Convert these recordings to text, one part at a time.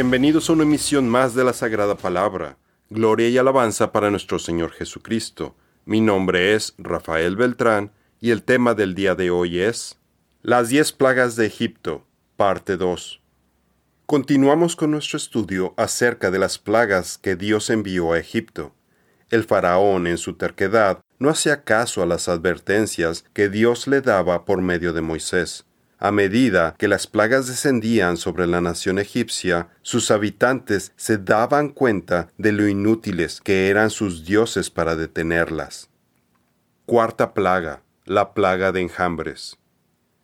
Bienvenidos a una emisión más de la Sagrada Palabra. Gloria y alabanza para nuestro Señor Jesucristo. Mi nombre es Rafael Beltrán y el tema del día de hoy es Las diez plagas de Egipto, parte 2. Continuamos con nuestro estudio acerca de las plagas que Dios envió a Egipto. El faraón, en su terquedad, no hacía caso a las advertencias que Dios le daba por medio de Moisés. A medida que las plagas descendían sobre la nación egipcia, sus habitantes se daban cuenta de lo inútiles que eran sus dioses para detenerlas. Cuarta plaga, la plaga de enjambres.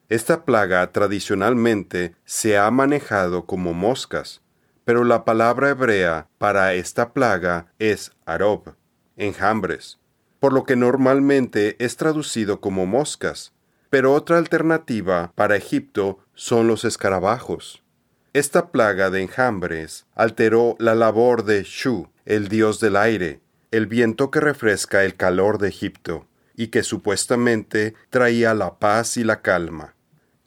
Esta plaga tradicionalmente se ha manejado como moscas, pero la palabra hebrea para esta plaga es arob, enjambres, por lo que normalmente es traducido como moscas, pero otra alternativa para Egipto son los escarabajos. Esta plaga de enjambres alteró la labor de Shu, el dios del aire, el viento que refresca el calor de Egipto, y que supuestamente traía la paz y la calma.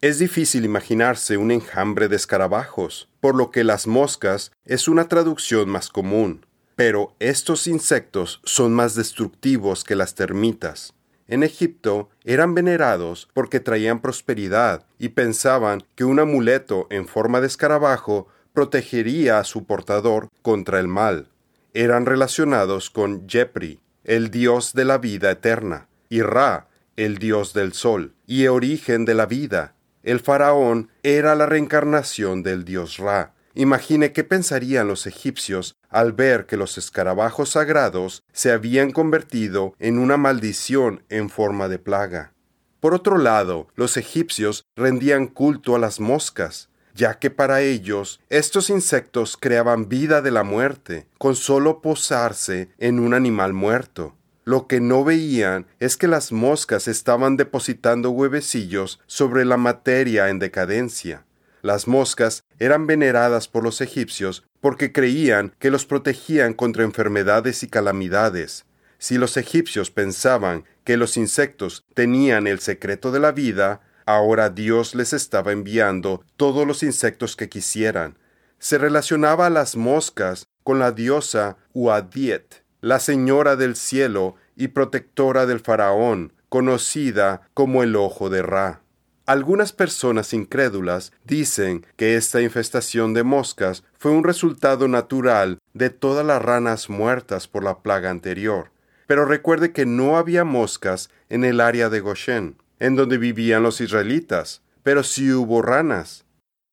Es difícil imaginarse un enjambre de escarabajos, por lo que las moscas es una traducción más común, pero estos insectos son más destructivos que las termitas en Egipto eran venerados porque traían prosperidad y pensaban que un amuleto en forma de escarabajo protegería a su portador contra el mal. Eran relacionados con Jepri, el dios de la vida eterna, y Ra, el dios del sol, y origen de la vida. El faraón era la reencarnación del dios Ra, Imagine qué pensarían los egipcios al ver que los escarabajos sagrados se habían convertido en una maldición en forma de plaga. Por otro lado, los egipcios rendían culto a las moscas, ya que para ellos estos insectos creaban vida de la muerte, con solo posarse en un animal muerto. Lo que no veían es que las moscas estaban depositando huevecillos sobre la materia en decadencia. Las moscas eran veneradas por los egipcios porque creían que los protegían contra enfermedades y calamidades. Si los egipcios pensaban que los insectos tenían el secreto de la vida, ahora Dios les estaba enviando todos los insectos que quisieran. Se relacionaba a las moscas con la diosa Uadiet, la señora del cielo y protectora del faraón, conocida como el ojo de Ra. Algunas personas incrédulas dicen que esta infestación de moscas fue un resultado natural de todas las ranas muertas por la plaga anterior. Pero recuerde que no había moscas en el área de Goshen, en donde vivían los israelitas, pero sí hubo ranas.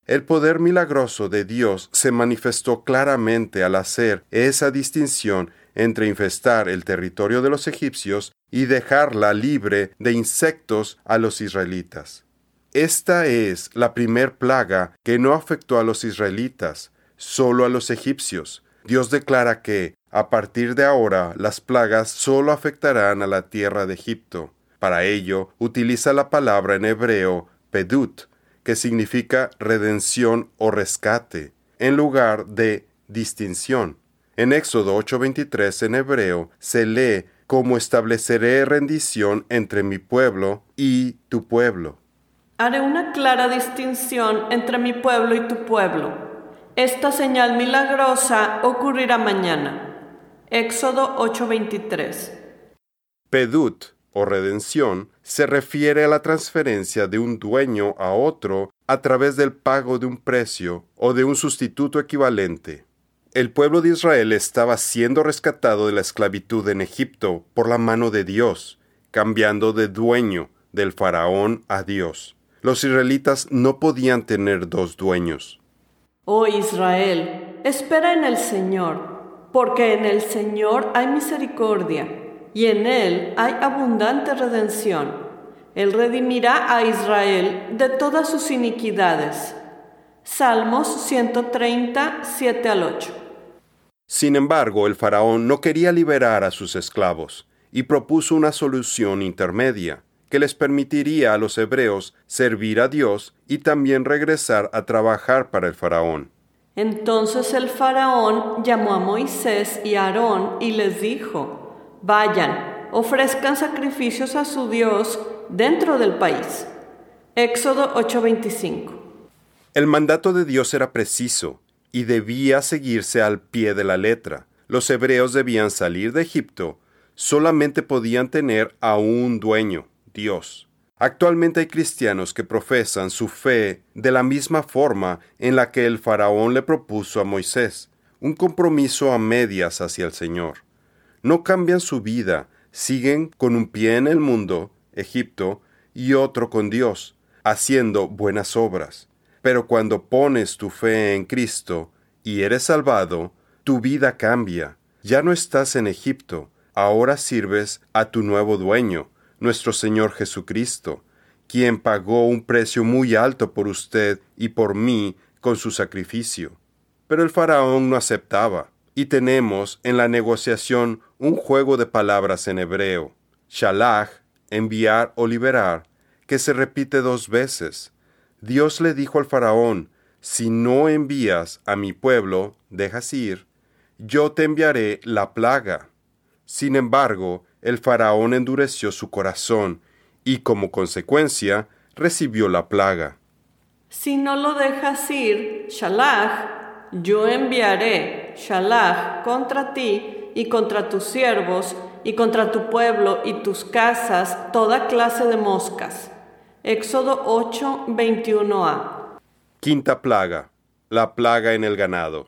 El poder milagroso de Dios se manifestó claramente al hacer esa distinción entre infestar el territorio de los egipcios y dejarla libre de insectos a los israelitas. Esta es la primer plaga que no afectó a los israelitas, solo a los egipcios. Dios declara que, a partir de ahora, las plagas solo afectarán a la tierra de Egipto. Para ello, utiliza la palabra en hebreo pedut, que significa redención o rescate, en lugar de distinción. En Éxodo 8:23 en hebreo se lee como estableceré rendición entre mi pueblo y tu pueblo. Haré una clara distinción entre mi pueblo y tu pueblo. Esta señal milagrosa ocurrirá mañana. Éxodo 8:23. Pedut o redención se refiere a la transferencia de un dueño a otro a través del pago de un precio o de un sustituto equivalente. El pueblo de Israel estaba siendo rescatado de la esclavitud en Egipto por la mano de Dios, cambiando de dueño del faraón a Dios los israelitas no podían tener dos dueños. Oh Israel, espera en el Señor, porque en el Señor hay misericordia y en Él hay abundante redención. Él redimirá a Israel de todas sus iniquidades. Salmos 130, 7 al 8. Sin embargo, el faraón no quería liberar a sus esclavos y propuso una solución intermedia que les permitiría a los hebreos servir a Dios y también regresar a trabajar para el faraón. Entonces el faraón llamó a Moisés y a Aarón y les dijo, vayan, ofrezcan sacrificios a su Dios dentro del país. Éxodo 8:25. El mandato de Dios era preciso y debía seguirse al pie de la letra. Los hebreos debían salir de Egipto, solamente podían tener a un dueño, Dios. Actualmente hay cristianos que profesan su fe de la misma forma en la que el faraón le propuso a Moisés, un compromiso a medias hacia el Señor. No cambian su vida, siguen con un pie en el mundo, Egipto, y otro con Dios, haciendo buenas obras. Pero cuando pones tu fe en Cristo y eres salvado, tu vida cambia. Ya no estás en Egipto, ahora sirves a tu nuevo dueño, nuestro Señor Jesucristo, quien pagó un precio muy alto por usted y por mí con su sacrificio. Pero el faraón no aceptaba, y tenemos en la negociación un juego de palabras en hebreo, shalach, enviar o liberar, que se repite dos veces. Dios le dijo al faraón, si no envías a mi pueblo, dejas ir, yo te enviaré la plaga. Sin embargo, el faraón endureció su corazón y como consecuencia recibió la plaga. Si no lo dejas ir, Shalach, yo enviaré Shalach contra ti y contra tus siervos y contra tu pueblo y tus casas toda clase de moscas. Éxodo 8, 21a. Quinta plaga. La plaga en el ganado.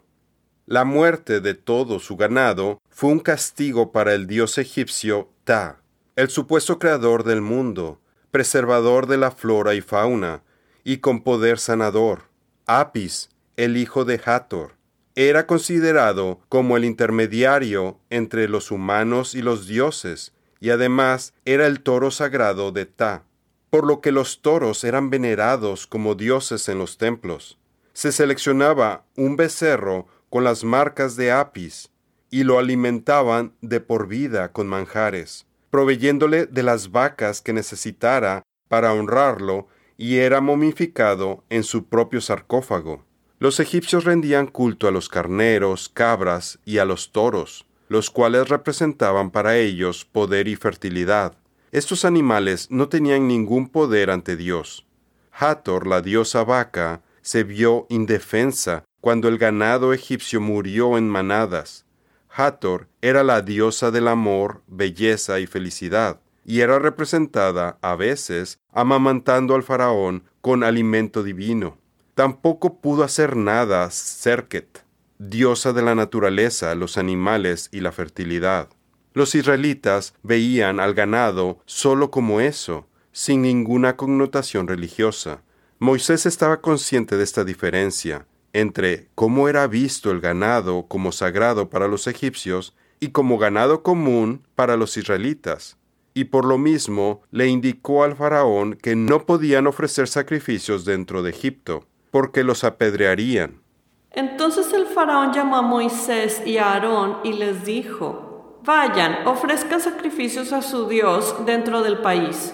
La muerte de todo su ganado fue un castigo para el dios egipcio Ta, el supuesto creador del mundo, preservador de la flora y fauna, y con poder sanador. Apis, el hijo de Hathor, era considerado como el intermediario entre los humanos y los dioses, y además era el toro sagrado de Ta, por lo que los toros eran venerados como dioses en los templos. Se seleccionaba un becerro con las marcas de Apis, y lo alimentaban de por vida con manjares, proveyéndole de las vacas que necesitara para honrarlo, y era momificado en su propio sarcófago. Los egipcios rendían culto a los carneros, cabras y a los toros, los cuales representaban para ellos poder y fertilidad. Estos animales no tenían ningún poder ante Dios. Hathor, la diosa vaca, se vio indefensa cuando el ganado egipcio murió en manadas. Hathor era la diosa del amor, belleza y felicidad, y era representada a veces amamantando al faraón con alimento divino. Tampoco pudo hacer nada Serket, diosa de la naturaleza, los animales y la fertilidad. Los israelitas veían al ganado solo como eso, sin ninguna connotación religiosa. Moisés estaba consciente de esta diferencia entre cómo era visto el ganado como sagrado para los egipcios y como ganado común para los israelitas, y por lo mismo le indicó al faraón que no podían ofrecer sacrificios dentro de Egipto, porque los apedrearían. Entonces el faraón llamó a Moisés y a Aarón y les dijo, Vayan, ofrezcan sacrificios a su Dios dentro del país.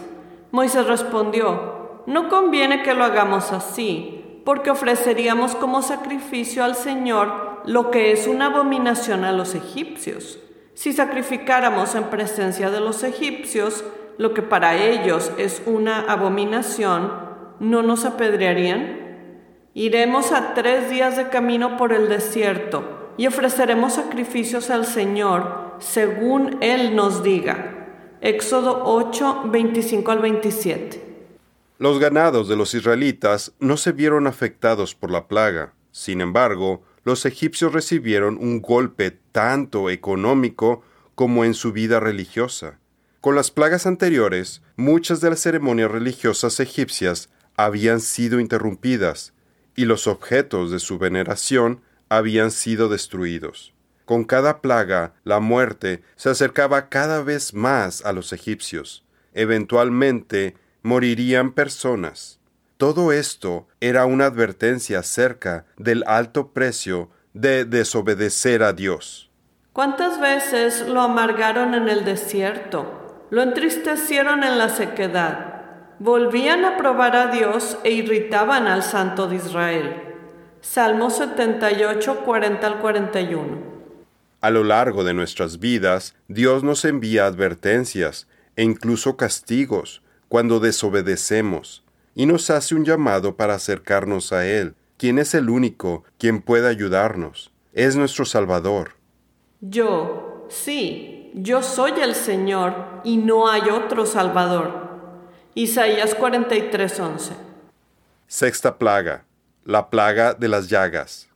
Moisés respondió, No conviene que lo hagamos así porque ofreceríamos como sacrificio al Señor lo que es una abominación a los egipcios. Si sacrificáramos en presencia de los egipcios lo que para ellos es una abominación, ¿no nos apedrearían? Iremos a tres días de camino por el desierto y ofreceremos sacrificios al Señor según Él nos diga. Éxodo 8, 25 al 27. Los ganados de los israelitas no se vieron afectados por la plaga. Sin embargo, los egipcios recibieron un golpe tanto económico como en su vida religiosa. Con las plagas anteriores, muchas de las ceremonias religiosas egipcias habían sido interrumpidas y los objetos de su veneración habían sido destruidos. Con cada plaga, la muerte se acercaba cada vez más a los egipcios. Eventualmente, morirían personas. Todo esto era una advertencia acerca del alto precio de desobedecer a Dios. ¿Cuántas veces lo amargaron en el desierto? Lo entristecieron en la sequedad. Volvían a probar a Dios e irritaban al Santo de Israel. Salmo 78, 40 al 41. A lo largo de nuestras vidas, Dios nos envía advertencias e incluso castigos cuando desobedecemos y nos hace un llamado para acercarnos a Él. ¿quién es el único quien puede ayudarnos? Es nuestro Salvador. Yo, sí, yo soy el Señor y no hay otro Salvador. Isaías 43:11. Sexta plaga, la plaga de las llagas.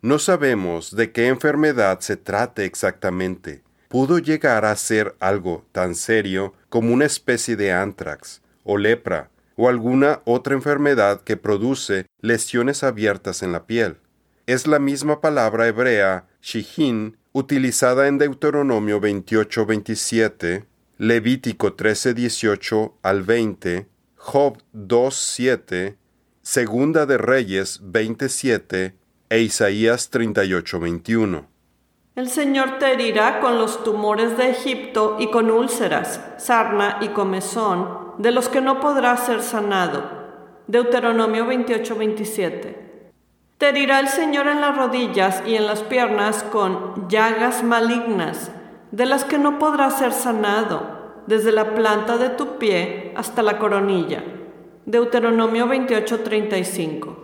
No sabemos de qué enfermedad se trate exactamente. Pudo llegar a ser algo tan serio como una especie de antrax o lepra o alguna otra enfermedad que produce lesiones abiertas en la piel. Es la misma palabra hebrea shihin utilizada en Deuteronomio 28-27, Levítico 13-18 al 20, Job 2-7, Segunda de Reyes 27 e Isaías 38-21. El Señor te herirá con los tumores de Egipto y con úlceras, sarna y comezón, de los que no podrás ser sanado. Deuteronomio 28-27. Te herirá el Señor en las rodillas y en las piernas con llagas malignas, de las que no podrás ser sanado, desde la planta de tu pie hasta la coronilla. Deuteronomio 28:35.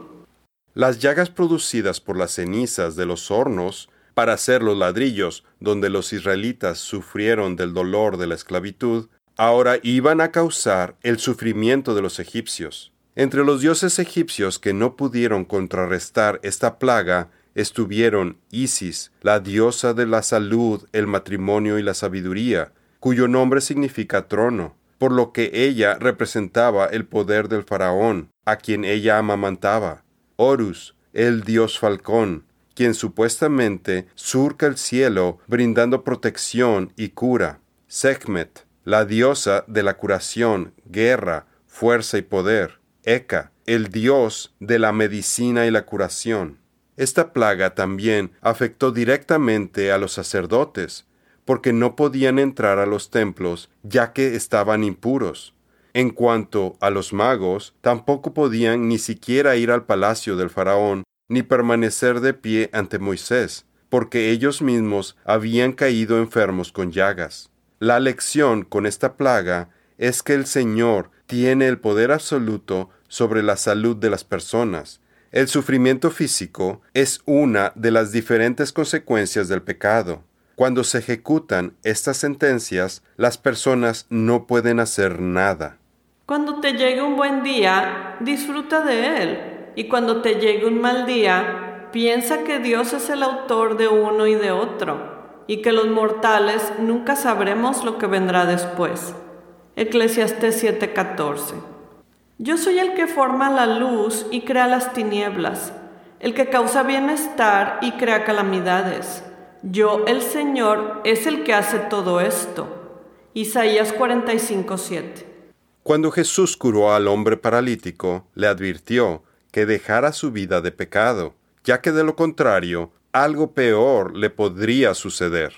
Las llagas producidas por las cenizas de los hornos para hacer los ladrillos donde los israelitas sufrieron del dolor de la esclavitud, ahora iban a causar el sufrimiento de los egipcios. Entre los dioses egipcios que no pudieron contrarrestar esta plaga estuvieron Isis, la diosa de la salud, el matrimonio y la sabiduría, cuyo nombre significa trono, por lo que ella representaba el poder del faraón, a quien ella amamantaba. Horus, el dios falcón, quien supuestamente surca el cielo brindando protección y cura. Sekhmet, la diosa de la curación, guerra, fuerza y poder. Eka, el dios de la medicina y la curación. Esta plaga también afectó directamente a los sacerdotes, porque no podían entrar a los templos ya que estaban impuros. En cuanto a los magos, tampoco podían ni siquiera ir al palacio del faraón ni permanecer de pie ante Moisés, porque ellos mismos habían caído enfermos con llagas. La lección con esta plaga es que el Señor tiene el poder absoluto sobre la salud de las personas, el sufrimiento físico es una de las diferentes consecuencias del pecado. Cuando se ejecutan estas sentencias, las personas no pueden hacer nada. Cuando te llegue un buen día, disfruta de él. Y cuando te llegue un mal día, piensa que Dios es el autor de uno y de otro, y que los mortales nunca sabremos lo que vendrá después. Eclesiastes 7:14 yo soy el que forma la luz y crea las tinieblas, el que causa bienestar y crea calamidades. Yo, el Señor, es el que hace todo esto. Isaías 45:7. Cuando Jesús curó al hombre paralítico, le advirtió que dejara su vida de pecado, ya que de lo contrario, algo peor le podría suceder.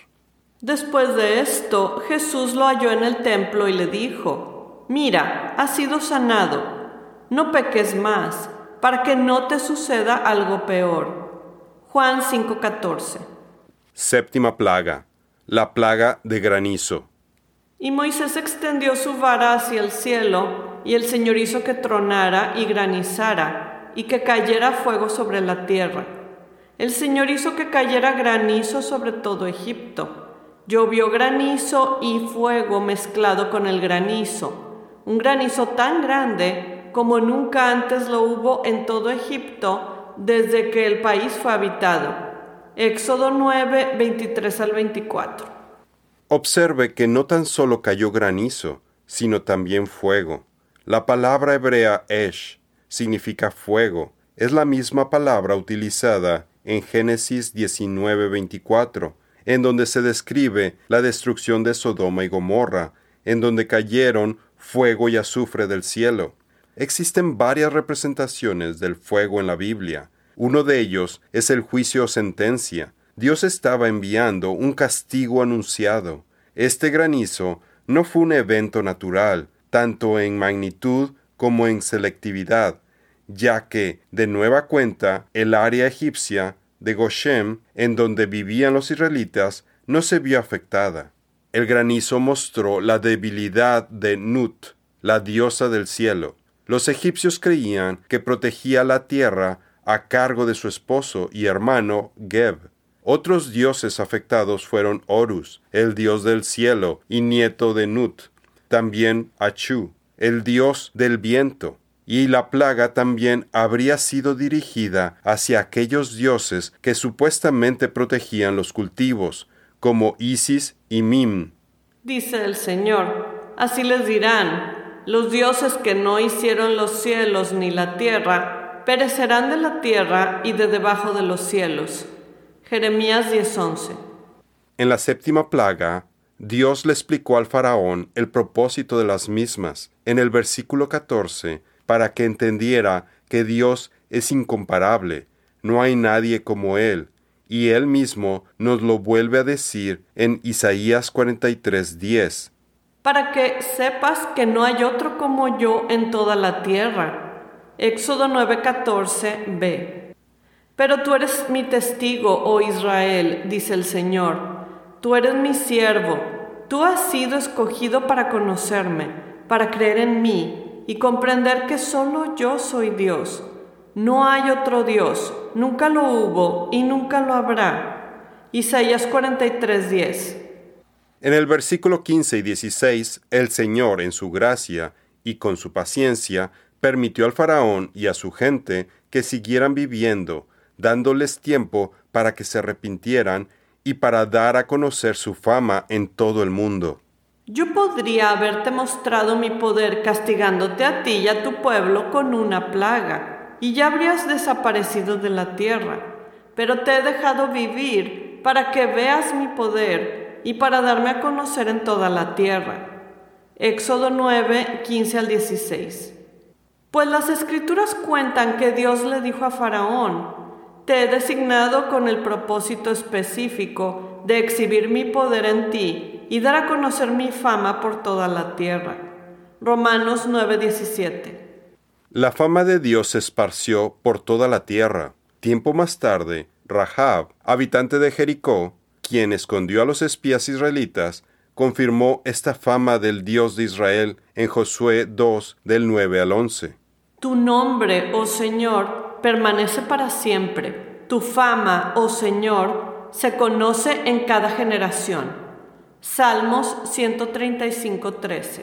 Después de esto, Jesús lo halló en el templo y le dijo, mira, has sido sanado, no peques más, para que no te suceda algo peor. Juan 5:14. Séptima plaga, la plaga de granizo. Y Moisés extendió su vara hacia el cielo, y el Señor hizo que tronara y granizara, y que cayera fuego sobre la tierra. El Señor hizo que cayera granizo sobre todo Egipto. Llovió granizo y fuego mezclado con el granizo un granizo tan grande como nunca antes lo hubo en todo Egipto desde que el país fue habitado. Éxodo 9, 23 al 24. Observe que no tan solo cayó granizo, sino también fuego. La palabra hebrea esh significa fuego. Es la misma palabra utilizada en Génesis 19, 24, en donde se describe la destrucción de Sodoma y Gomorra, en donde cayeron fuego y azufre del cielo. Existen varias representaciones del fuego en la Biblia. Uno de ellos es el juicio o sentencia. Dios estaba enviando un castigo anunciado. Este granizo no fue un evento natural, tanto en magnitud como en selectividad, ya que, de nueva cuenta, el área egipcia de Goshem, en donde vivían los israelitas, no se vio afectada. El granizo mostró la debilidad de Nut, la diosa del cielo. Los egipcios creían que protegía la tierra a cargo de su esposo y hermano Geb. Otros dioses afectados fueron Horus, el dios del cielo y nieto de Nut, también Achu, el dios del viento, y la plaga también habría sido dirigida hacia aquellos dioses que supuestamente protegían los cultivos, como Isis y Mim. Dice el Señor, así les dirán, los dioses que no hicieron los cielos ni la tierra, perecerán de la tierra y de debajo de los cielos. Jeremías 10:11. En la séptima plaga, Dios le explicó al faraón el propósito de las mismas en el versículo 14 para que entendiera que Dios es incomparable, no hay nadie como Él, y Él mismo nos lo vuelve a decir en Isaías 43:10. Para que sepas que no hay otro como yo en toda la tierra. Éxodo 9:14b. Pero tú eres mi testigo, oh Israel, dice el Señor. Tú eres mi siervo. Tú has sido escogido para conocerme, para creer en mí y comprender que solo yo soy Dios. No hay otro Dios, nunca lo hubo y nunca lo habrá. Isaías 43:10. En el versículo 15 y 16, el Señor, en su gracia y con su paciencia, permitió al faraón y a su gente que siguieran viviendo dándoles tiempo para que se arrepintieran y para dar a conocer su fama en todo el mundo. Yo podría haberte mostrado mi poder castigándote a ti y a tu pueblo con una plaga, y ya habrías desaparecido de la tierra, pero te he dejado vivir para que veas mi poder y para darme a conocer en toda la tierra. Éxodo 9, 15 al 16. Pues las escrituras cuentan que Dios le dijo a Faraón, te he designado con el propósito específico de exhibir mi poder en ti y dar a conocer mi fama por toda la tierra. Romanos 9:17 La fama de Dios se esparció por toda la tierra. Tiempo más tarde, Rahab, habitante de Jericó, quien escondió a los espías israelitas, confirmó esta fama del Dios de Israel en Josué 2 del 9 al 11. Tu nombre, oh Señor, permanece para siempre. Tu fama, oh Señor, se conoce en cada generación. Salmos 135.13.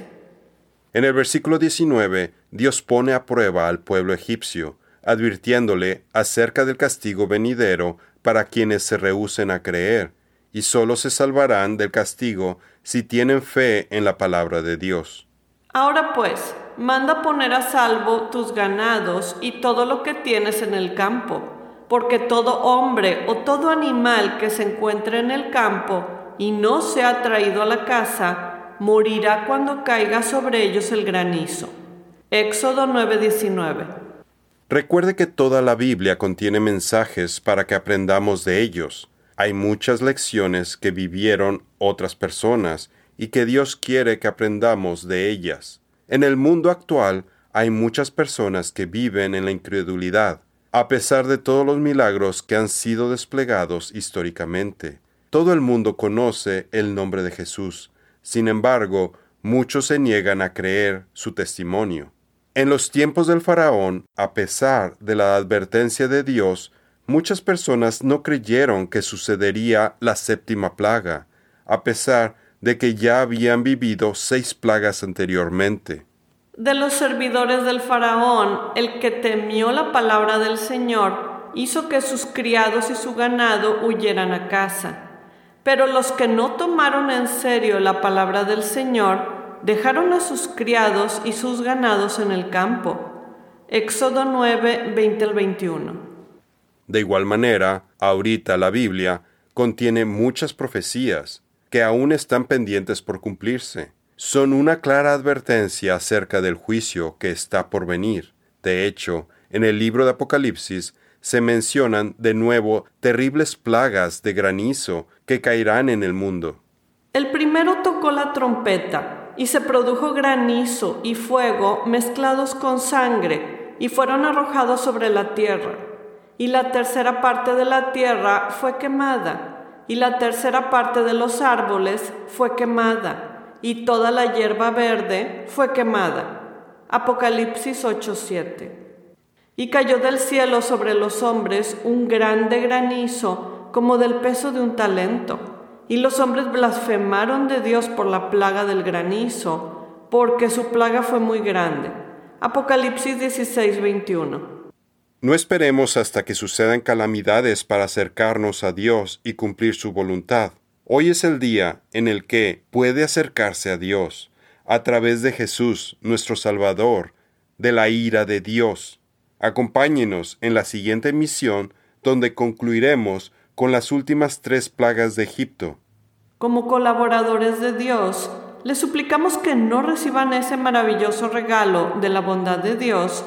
En el versículo 19, Dios pone a prueba al pueblo egipcio, advirtiéndole acerca del castigo venidero para quienes se rehúsen a creer, y sólo se salvarán del castigo si tienen fe en la palabra de Dios. Ahora pues, manda poner a salvo tus ganados y todo lo que tienes en el campo, porque todo hombre o todo animal que se encuentre en el campo y no sea traído a la casa, morirá cuando caiga sobre ellos el granizo. Éxodo 9:19 Recuerde que toda la Biblia contiene mensajes para que aprendamos de ellos. Hay muchas lecciones que vivieron otras personas y que Dios quiere que aprendamos de ellas. En el mundo actual hay muchas personas que viven en la incredulidad, a pesar de todos los milagros que han sido desplegados históricamente. Todo el mundo conoce el nombre de Jesús, sin embargo, muchos se niegan a creer su testimonio. En los tiempos del faraón, a pesar de la advertencia de Dios, muchas personas no creyeron que sucedería la séptima plaga, a pesar de que ya habían vivido seis plagas anteriormente. De los servidores del faraón, el que temió la palabra del Señor, hizo que sus criados y su ganado huyeran a casa. Pero los que no tomaron en serio la palabra del Señor, dejaron a sus criados y sus ganados en el campo. Éxodo 9, 20 al 21. De igual manera, ahorita la Biblia contiene muchas profecías que aún están pendientes por cumplirse. Son una clara advertencia acerca del juicio que está por venir. De hecho, en el libro de Apocalipsis se mencionan de nuevo terribles plagas de granizo que caerán en el mundo. El primero tocó la trompeta, y se produjo granizo y fuego mezclados con sangre, y fueron arrojados sobre la tierra. Y la tercera parte de la tierra fue quemada y la tercera parte de los árboles fue quemada, y toda la hierba verde fue quemada. Apocalipsis 8:7. Y cayó del cielo sobre los hombres un grande granizo, como del peso de un talento. Y los hombres blasfemaron de Dios por la plaga del granizo, porque su plaga fue muy grande. Apocalipsis 16, 21. No esperemos hasta que sucedan calamidades para acercarnos a Dios y cumplir su voluntad. Hoy es el día en el que puede acercarse a Dios a través de Jesús, nuestro Salvador, de la ira de Dios. Acompáñenos en la siguiente misión donde concluiremos con las últimas tres plagas de Egipto. Como colaboradores de Dios, les suplicamos que no reciban ese maravilloso regalo de la bondad de Dios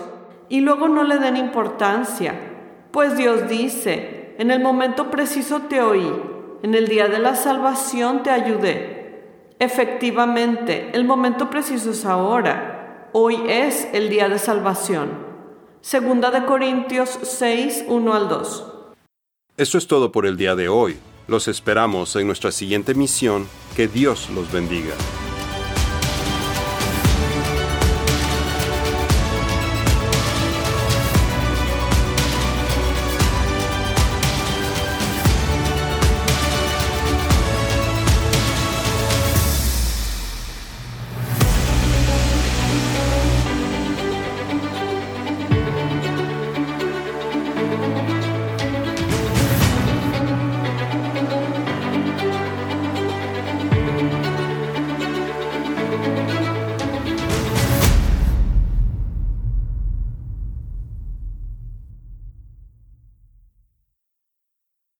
y luego no le den importancia, pues Dios dice, en el momento preciso te oí, en el día de la salvación te ayudé. Efectivamente, el momento preciso es ahora, hoy es el día de salvación. Segunda de Corintios 6, 1 al 2. Eso es todo por el día de hoy. Los esperamos en nuestra siguiente misión. Que Dios los bendiga.